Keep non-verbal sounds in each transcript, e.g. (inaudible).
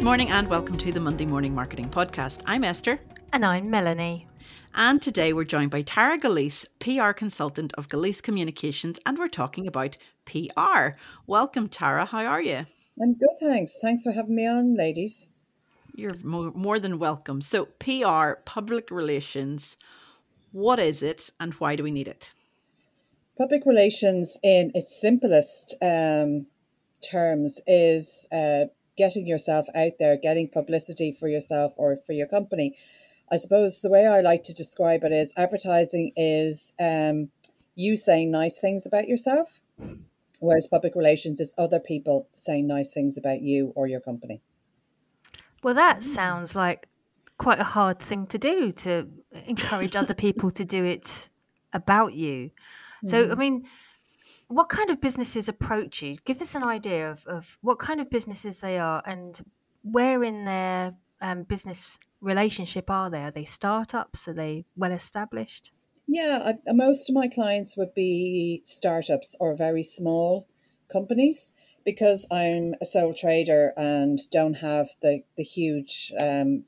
Good morning and welcome to the Monday Morning Marketing Podcast. I'm Esther. And I'm Melanie. And today we're joined by Tara Gilleece, PR consultant of Gilleece Communications, and we're talking about PR. Welcome, Tara. How are you? I'm good, thanks. Thanks for having me on, ladies. You're more, more than welcome. So, PR, public relations, what is it and why do we need it? Public relations, in its simplest um, terms, is uh, getting yourself out there, getting publicity for yourself or for your company. I suppose the way I like to describe it is advertising is um, you saying nice things about yourself, whereas public relations is other people saying nice things about you or your company. Well, that sounds like quite a hard thing to do to encourage other people to do it about you. So, mm. I mean, what kind of businesses approach you? Give us an idea of, of what kind of businesses they are and where in their um, business relationship are they? Are they startups? Are they well established? Yeah, I, most of my clients would be startups or very small companies because I'm a sole trader and don't have the, the huge um,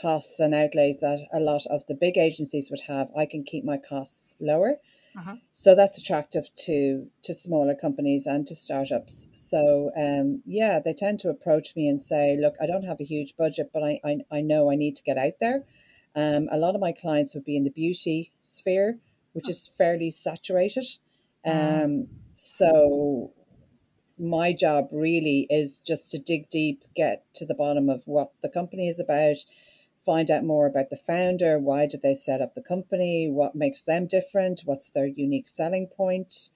costs and outlays that a lot of the big agencies would have. I can keep my costs lower. Uh-huh. So that's attractive to to smaller companies and to startups. So um, yeah, they tend to approach me and say, "Look, I don't have a huge budget, but I I, I know I need to get out there." Um, a lot of my clients would be in the beauty sphere, which is fairly saturated. Mm. Um, so my job really is just to dig deep, get to the bottom of what the company is about, find out more about the founder. Why did they set up the company? What makes them different? What's their unique selling point?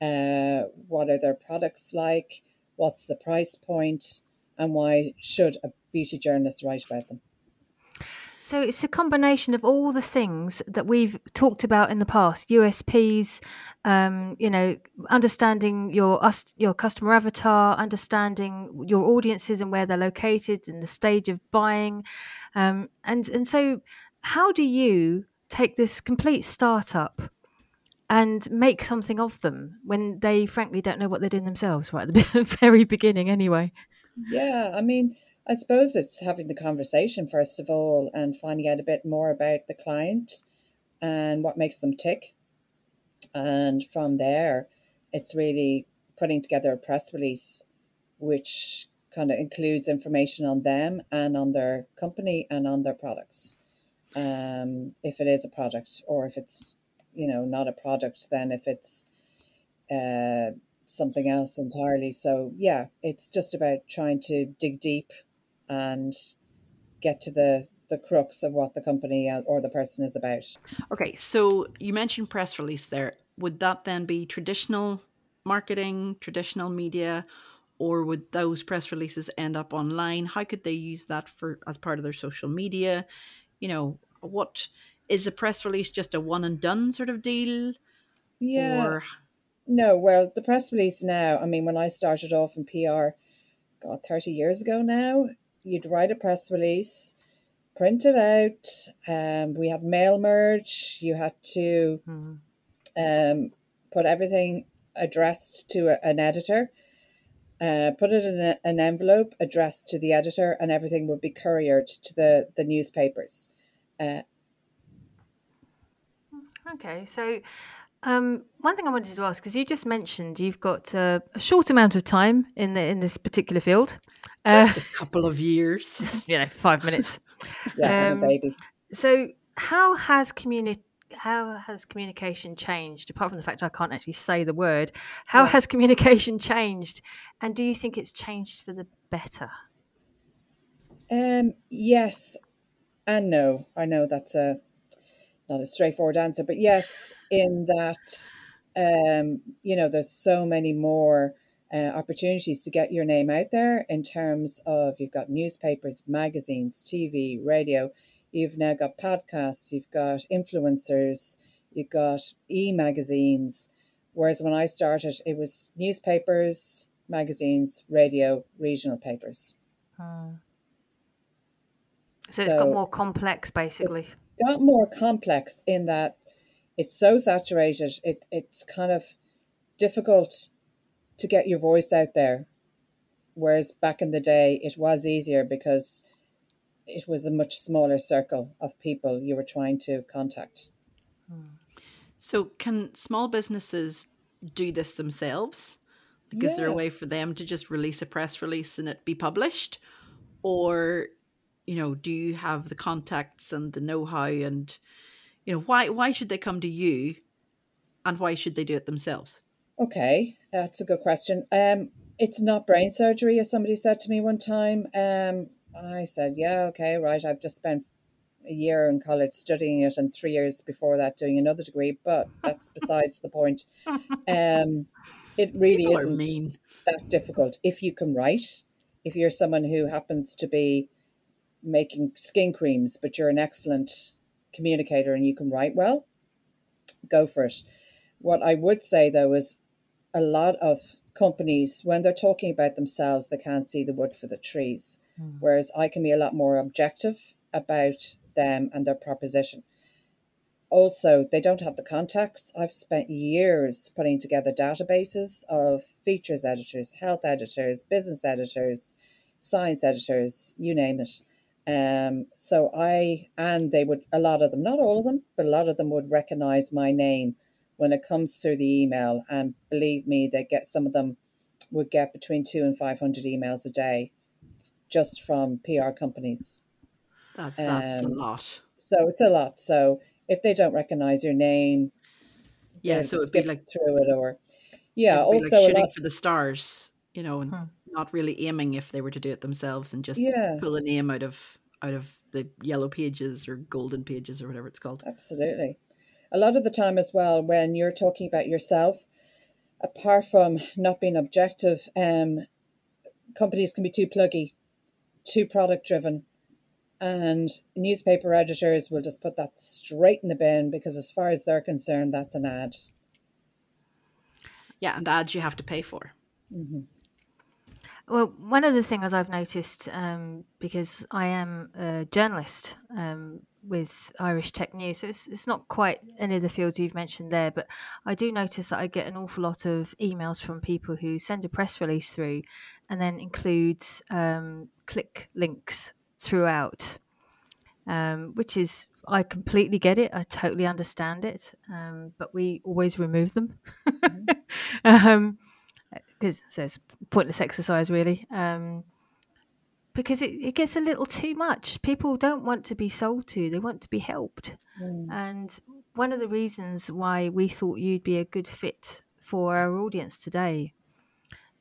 Uh, what are their products like? What's the price point? And why should a beauty journalist write about them? So it's a combination of all the things that we've talked about in the past: USPs, um, you know, understanding your us, your customer avatar, understanding your audiences and where they're located, and the stage of buying, um, and and so how do you take this complete startup and make something of them when they frankly don't know what they're doing themselves right at the (laughs) very beginning anyway? Yeah, I mean I suppose it's having the conversation first of all and finding out a bit more about the client and what makes them tick. And from there, it's really putting together a press release which kind of includes information on them and on their company and on their products. Um, if it is a product, or if it's you know not a product, then if it's uh, something else entirely. So yeah, it's just about trying to dig deep and get to the the crux of what the company uh, or the person is about. Okay, so you mentioned press release there. Would that then be traditional marketing, traditional media, or would those press releases end up online? How could they use that for as part of their social media? You know, what is a press release just a one and done sort of deal? Yeah. Or... No, well, the press release now, I mean, when I started off in PR, God, 30 years ago now, you'd write a press release, print it out. Um, we had mail merge. You had to mm-hmm. um, put everything addressed to a, an editor, uh, put it in a, an envelope addressed to the editor, and everything would be couriered to the, the newspapers. Uh, okay, so um, one thing I wanted to ask, because you just mentioned you've got uh, a short amount of time in the in this particular field, just uh, a couple of years, (laughs) you know, five minutes. (laughs) yeah, um, baby. So, how has community how has communication changed? Apart from the fact I can't actually say the word, how has communication (laughs) changed? And do you think it's changed for the better? Um, yes and no. I know that's a not a straightforward answer, but yes, in that um, you know, there's so many more uh, opportunities to get your name out there in terms of you've got newspapers, magazines, TV, radio. You've now got podcasts, you've got influencers, you've got e magazines. Whereas when I started, it was newspapers, magazines, radio, regional papers. Hmm. So, so, it's got more complex, basically got more complex in that it's so saturated. It it's kind of difficult to get your voice out there Whereas back in the day, it was easier because it was a much smaller circle of people you were trying to contact. So, can small businesses do this themselves? Like, Is there a way for them to just release a press release and it be published? Or, you know, do you have the contacts and the know how? And, you know, why, why should they come to you and why should they do it themselves? Okay, that's a good question. Um, it's not brain surgery, as somebody said to me one time. Um, I said, yeah, okay, right. I've just spent a year in college studying it and three years before that doing another degree, but that's (laughs) besides the point. Um, it really People isn't that difficult if you can write. If you're someone who happens to be making skin creams, but you're an excellent communicator and you can write well, go for it. What I would say though is a lot of companies, when they're talking about themselves, they can't see the wood for the trees. Hmm. Whereas I can be a lot more objective about them and their proposition. Also, they don't have the contacts. I've spent years putting together databases of features editors, health editors, business editors, science editors, you name it. Um, so I, and they would, a lot of them, not all of them, but a lot of them would recognize my name when it comes through the email. And believe me, they get some of them would get between two and 500 emails a day just from PR companies. That, that's Um, a lot. So it's a lot. So if they don't recognize your name, Yeah, so it'd be like through it or, yeah, also like shooting lot, for the stars, you know, and Hmm. not really aiming if they were to do it themselves and just yeah. pull a name out of out of the yellow pages or golden pages or whatever it's called. Absolutely. A lot of the time, as well, when you're talking about yourself, apart from not being objective, um, companies can be too pluggy, too product driven, and newspaper editors will just put that straight in the bin because, as far as they're concerned, that's an ad. Yeah, and ads you have to pay for. hmm Well, one of the things I've noticed, um, because I am a journalist um, with Irish Tech News, so it's, it's not quite any of the fields you've mentioned there, but I do notice that I get an awful lot of emails from people who send a press release through and then includes um, click links throughout, um, which is, I completely get it. I totally understand it, um, but we always remove them. (laughs) um, because it's pointless exercise really um, because it, it gets a little too much. People don't want to be sold to they want to be helped. Mm. and one of the reasons why we thought you'd be a good fit for our audience today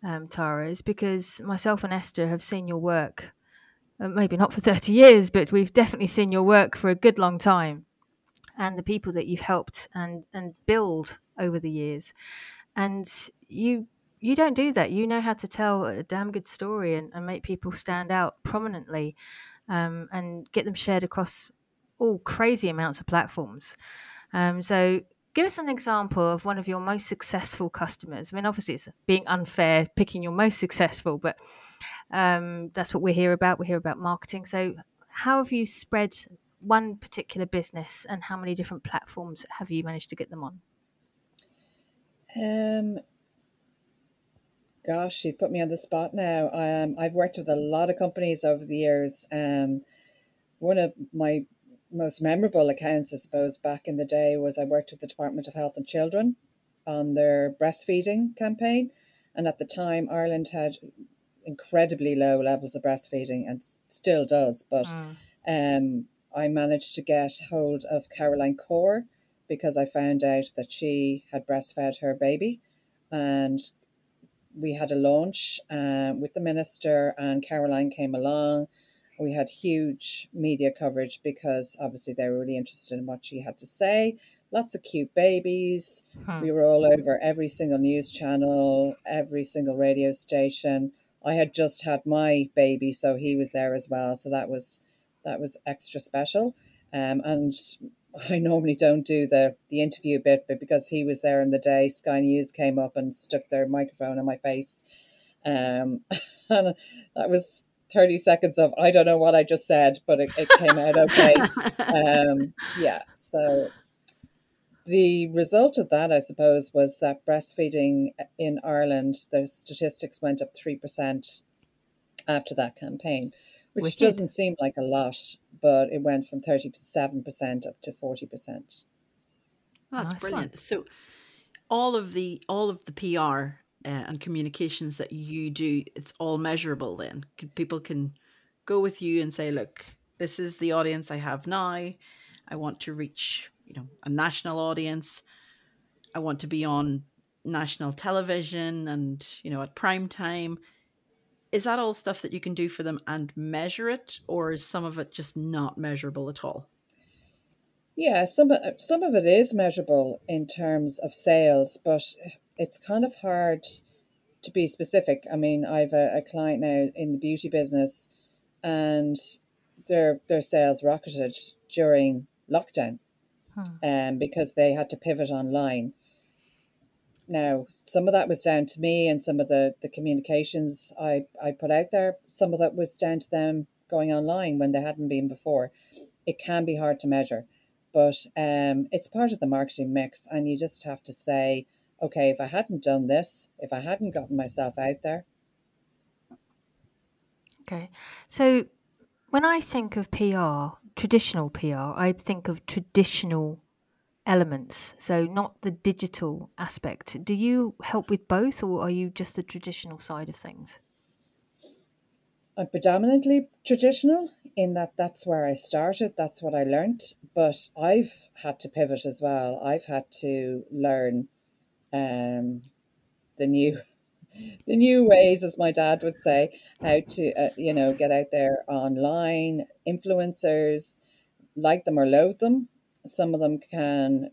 um, tara is because myself and esther have seen your work uh, maybe not for 30 years but we've definitely seen your work for a good long time. And the people that you've helped and and build over the years. And you you don't do that. You know how to tell a damn good story and, and make people stand out prominently um, and get them shared across all crazy amounts of platforms. Um, so give us an example of one of your most successful customers. I mean obviously it's being unfair picking your most successful but um, that's what we're here about. We're here about marketing. So how have you spread one particular business and how many different platforms have you managed to get them on? Um, gosh, you put me on the spot now. Um, I've worked with a lot of companies over the years. Um, one of my most memorable accounts, I suppose, back in the day was I worked with the Department of Health and Children on their breastfeeding campaign. And at the time, Ireland had incredibly low levels of breastfeeding and still does. But um, I managed to get hold of Caroline Corr because I found out that she had breastfed her baby. And we had a launch uh, with the minister, and Caroline came along. We had huge media coverage because obviously they were really interested in what she had to say. Lots of cute babies. Hmm. We were all over every single news channel, every single radio station. I had just had my baby, so he was there as well. So that was that was extra special. Um, and I normally don't do the the interview bit, but because he was there in the day, Sky News came up and stuck their microphone in my face. Um, (laughs) and that was 30 seconds of I don't know what I just said, but it, it came out okay. (laughs) Um, yeah, so the result of that, I suppose, was that breastfeeding in Ireland, the statistics went up 3% after that campaign, which Wicked. doesn't seem like a lot, but it went from 37% up to 40%. That's Nice brilliant. one. So all of the all of the PR uh, and communications that you do, it's all measurable. Then people can go with you and say, "Look, this is the audience I have now. I want to reach, you know, a national audience. I want to be on national television and you know at prime time." Is that all stuff that you can do for them and measure it, or is some of it just not measurable at all? Yeah, some of- some of it is measurable in terms of sales, but it's kind of hard to be specific. I mean, I've a, a client now in the beauty business, and their their sales rocketed during lockdown, Hmm. um, because they had to pivot online. Now, some of that was down to me and some of the, the communications I, I put out there. Some of that was down to them going online when they hadn't been before. It can be hard to measure, but um, it's part of the marketing mix. And you just have to say, okay, if I hadn't done this, if I hadn't gotten myself out there, Okay. So when I think of PR, traditional PR, I think of traditional elements. So not the digital aspect. Do you help with both or are you just the traditional side of things? I'm predominantly traditional in that that's where I started, that's what I learnt. But I've had to pivot as well. I've had to learn um, the new (laughs) the new ways, as my dad would say, how to uh, you know get out there online. Influencers, like them or loathe them, some of them can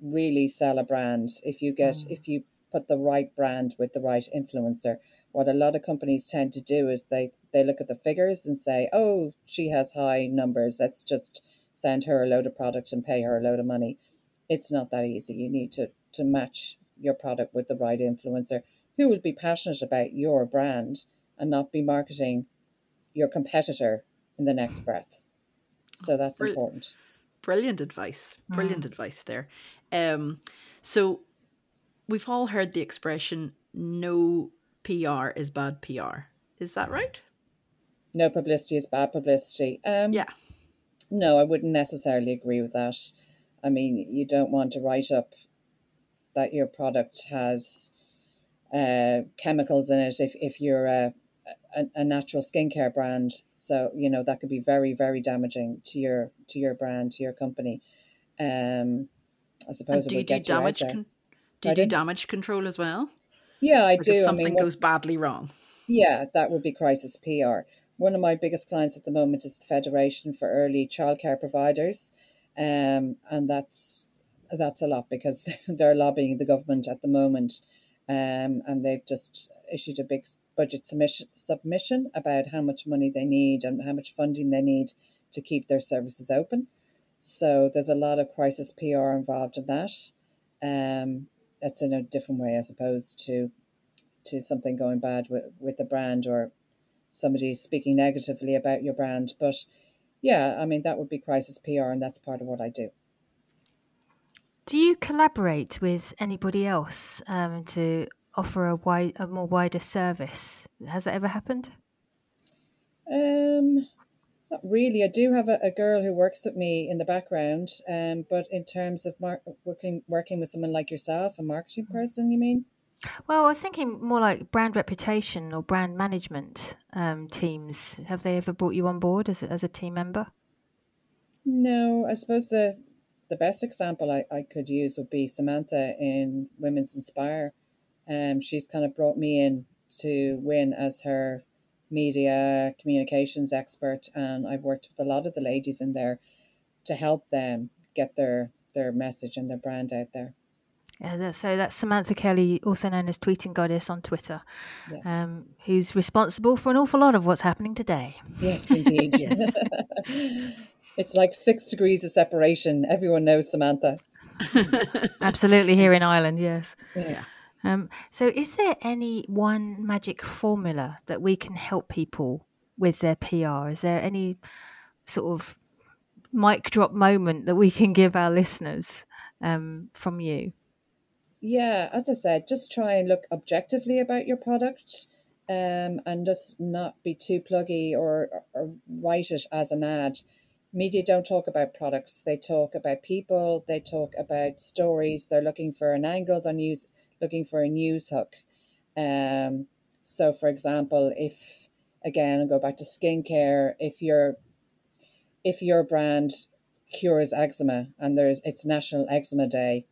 really sell a brand if you get Mm. if you put the right brand with the right influencer. What a lot of companies tend to do is they they look at the figures and say, "Oh, she has high numbers. Let's just send her a load of product and pay her a load of money." It's not that easy. You need to to match your product with the right influencer who will be passionate about your brand and not be marketing your competitor in the next breath. So that's important. Brilliant advice. Brilliant advice there. Um, so we've all heard the expression no PR is bad PR. Is that right? No publicity is bad publicity. Um, Yeah. No, I wouldn't necessarily agree with that. I mean, you don't want to write up that your product has uh, chemicals in it if, if you're a, a, a natural skincare brand. So, you know, that could be very, very damaging to your to your brand, to your company. Um, I And suppose it do you would do you damage? Con- do you do damage control as well? Yeah, I Like do. if I something mean, what- goes badly wrong. Yeah, that would be crisis PR. One of my biggest clients at the moment is the Federation for Early Childcare Providers, um, and that's that's a lot because (laughs) they're lobbying the government at the moment, um, and they've just issued a big budget submission submission about how much money they need and how much funding they need to keep their services open. So there's a lot of crisis PR involved in that. Um, that's in a different way, I suppose, to to something going bad with, with the brand or somebody speaking negatively about your brand. But yeah, I mean, that would be crisis PR, and that's part of what I do. Do you collaborate with anybody else um, to offer a wide, a more wider service? Has that ever happened? Um, not really. I do have a, a girl who works with me in the background, um, but in terms of mar- working working with someone like yourself, a marketing person, you mean? Well, I was thinking more like brand reputation or brand management um, teams. Have they ever brought you on board as a, as a team member? No, I suppose the the best example I, I could use would be Samantha in Women's Inspire. Um, she's kind of brought me in to win as her media communications expert, and I've worked with a lot of the ladies in there to help them get their their message and their brand out there. Yeah, so that's Samantha Kelly, also known as Tweeting Goddess on Twitter, Yes, um, who's responsible for an awful lot of what's happening today. yes, indeed. yes. (laughs) (laughs) it's like six degrees of separation. Everyone knows Samantha. (laughs) Absolutely, here in Ireland, yes. Yeah. Um, so, is there any one magic formula that we can help people with their PR? Is there any sort of mic drop moment that we can give our listeners um, from you? Yeah, as I said, just try and look objectively about your product. um, and just not be too pluggy or, or write it as an ad. Media don't talk about products; they talk about people. They talk about stories. They're looking for an angle. They're news, looking for a news hook. Um, so, for example, if again, I go back to skincare. If your if your brand cures eczema and there's it's National Eczema Day,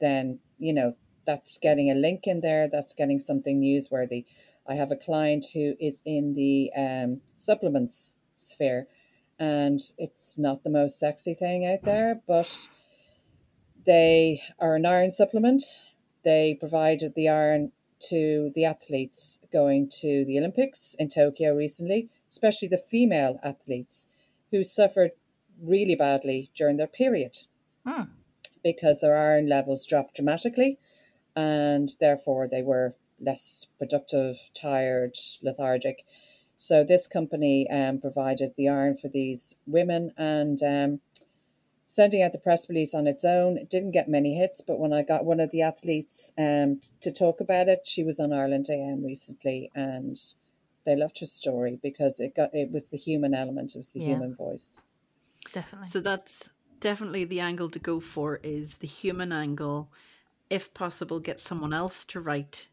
then you know that's getting a link in there. That's getting something newsworthy. I have a client who is in the um, supplements sphere, and it's not the most sexy thing out there, but they are an iron supplement. They provided the iron to the athletes going to the Olympics in Tokyo recently, especially the female athletes who suffered really badly during their period Hmm. because their iron levels dropped dramatically and therefore they were less productive, tired, lethargic. So this company um, provided the iron for these women and um, sending out the press release on its own. It didn't get many hits, but when I got one of the athletes um, t- to talk about it, she was on Ireland AM recently and they loved her story because it got it was the human element, it was the Yeah. human voice. Definitely. So that's definitely the angle to go for is the human angle. If possible, get someone else to write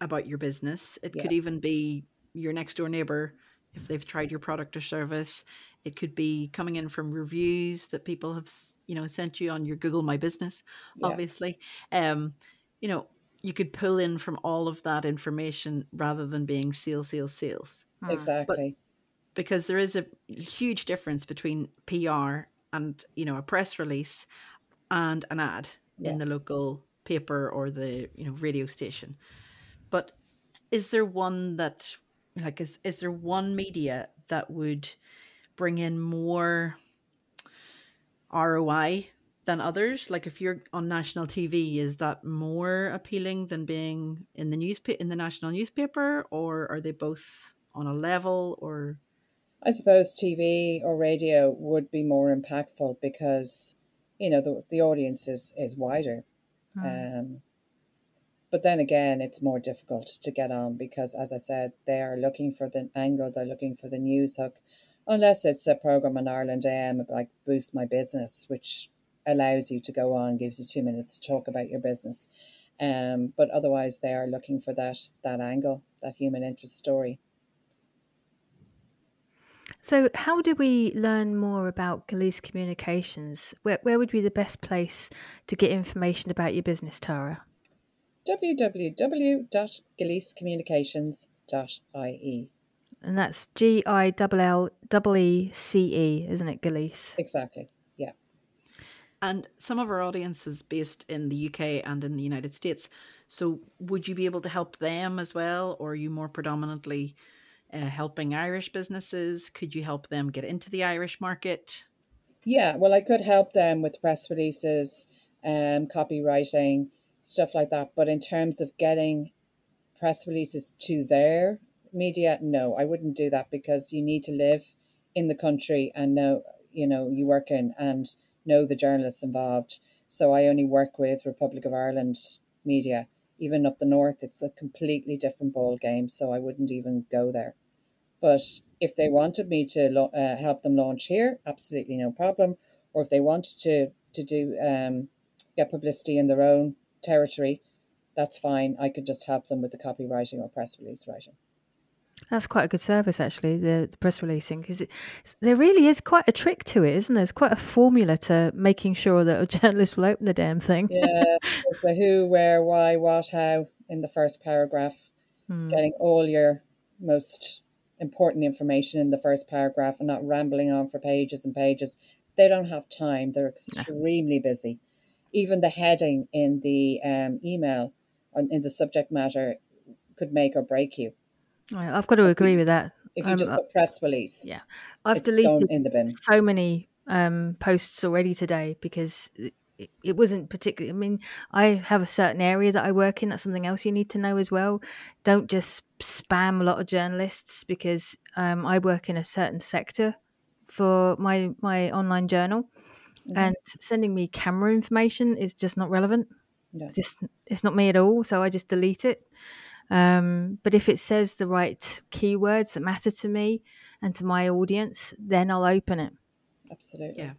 about your business. It could even be your next door neighbor if they've tried your product or service. It could be coming in from reviews that people have, you know, sent you on your Google My Business, Yeah. obviously. Um, you know, you could pull in from all of that information rather than being sales, sales, sales Hmm. Exactly. because there is a huge difference between PR and you know a press release and an ad Yeah. in the local paper or the you know radio station. But is there one that like is is there one media that would bring in more ROI than others? Like if you're on national TV, is that more appealing than being in the newspaper in the national newspaper, or are they both on a level? Or I suppose TV or radio would be more impactful because, you know, the, the audience is, is wider. Hmm. Um, but then again, it's more difficult to get on because, as I said, they are looking for the angle, they're looking for the news hook, unless it's a program on Ireland AM like Boost My Business, which allows you to go on, gives you two minutes to talk about your business. Um, but otherwise, they are looking for that that angle, that human interest story. So, how do we learn more about Gilleece Communications? Where, where would be the best place to get information about your business, Tara? www.gilleececommunications.ie. And that's G I L L E E C E, isn't it, Gilleece? Exactly. Yeah. And some of our audience is based in the UK and in the United States. So would you be able to help them as well? Or are you more predominantly uh, helping Irish businesses? Could you help them get into the Irish market? Yeah, well, I could help them with press releases, um, copywriting, stuff like that. But in terms of getting press releases to their media, no, I wouldn't do that because you need to live in the country and know, you know, you work in and know the journalists involved. So I only work with Republic of Ireland media. Even up the north, it's a completely different ball game. So I wouldn't even go there. But if they wanted me to uh, help them launch here, absolutely no problem. Or if they wanted to to do um, get publicity in their own territory, that's fine. I could just help them with the copywriting or press release writing. That's quite a good service, actually, the, the press releasing, because there really is quite a trick to it, isn't there? There's quite a formula to making sure that a (laughs) journalist will open the damn thing. Yeah, (laughs) the who, where, why, what, how in the first paragraph, Hmm. getting all your most important information in the first paragraph and not rambling on for pages and pages. They don't have time. They're extremely busy. Even the heading in the um, email in the subject matter could make or break you. I've got to agree with that. If you Um, just put press release, yeah. I've deleted in the bin. so many um, posts already today because it, it- wasn't particularly. I mean, I have a certain area that I work in. That's something else you need to know as well. Don't just spam a lot of journalists because um, I work in a certain sector for my my online journal, Mm-hmm. and sending me camera information is just not relevant. No. Just it's not me at all. So I just delete it. Um, but if it says the right keywords that matter to me and to my audience, then I'll open it. Absolutely. Yeah.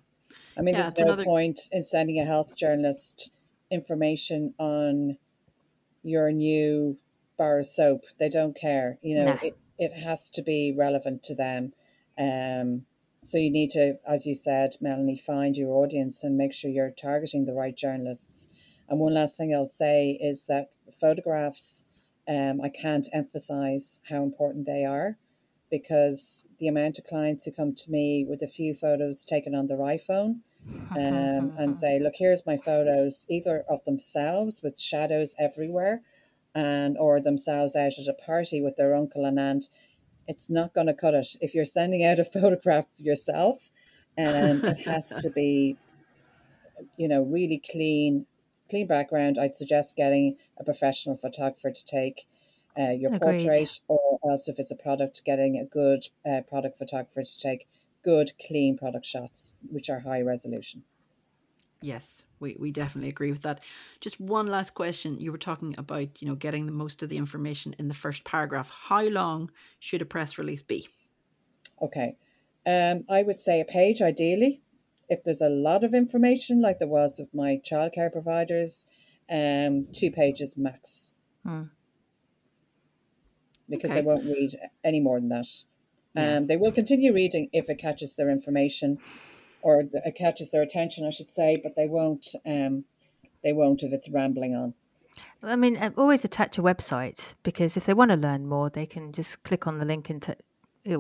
I mean, Yeah, there's no another- point in sending a health journalist information on your new bar of soap. They don't care. You know, No. it, it has to be relevant to them. Um, so you need to, as you said, Melanie, find your audience and make sure you're targeting the right journalists. And one last thing I'll say is that photographs, um, I can't emphasize how important they are because the amount of clients who come to me with a few photos taken on their iPhone (laughs) um, and say, look, here's my photos, either of themselves with shadows everywhere and or themselves out at a party with their uncle and aunt. It's not going to cut it. If you're sending out a (laughs) photograph of yourself, um, it has to be, you know, really clean, clean background. I'd suggest getting a professional photographer to take uh, your Agreed. portrait, or else if it's a product, getting a good uh, product photographer to take good, clean product shots, which are high resolution. Yes, we, we definitely agree with that. Just one last question. You were talking about, you know, getting the most of the information in the first paragraph. How long should a press release be? Okay. Um, I would say a page ideally. If there's a lot of information, like there was with my childcare providers, um, two pages max. Hmm. Because Okay. they won't read any more than that. Yeah. Um, they will continue reading if it catches their information, or it catches their attention, I should say, but they won't. Um, they won't if it's rambling on. I mean, uh, always attach a website because if they want to learn more, they can just click on the link and t- it,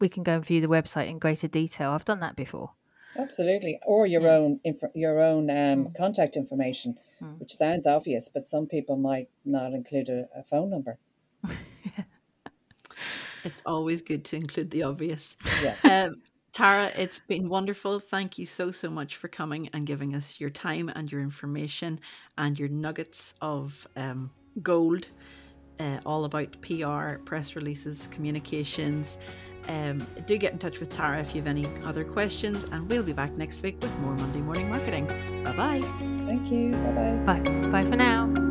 we can go and view the website in greater detail. I've done that before. Absolutely, or your own info, your own um, Mm. contact information, Mm. which sounds obvious, but some people might not include a, a phone number. (laughs) It's always good to include the obvious. Yeah. (laughs) Um, Tara, it's been wonderful. Thank you so, so much for coming and giving us your time and your information and your nuggets of um, gold, uh, all about PR, press releases, communications. Um, do get in touch with Tara if you have any other questions, and we'll be back next week with more Monday Morning Marketing. Bye bye. Thank you. Bye bye. Bye. Bye for now.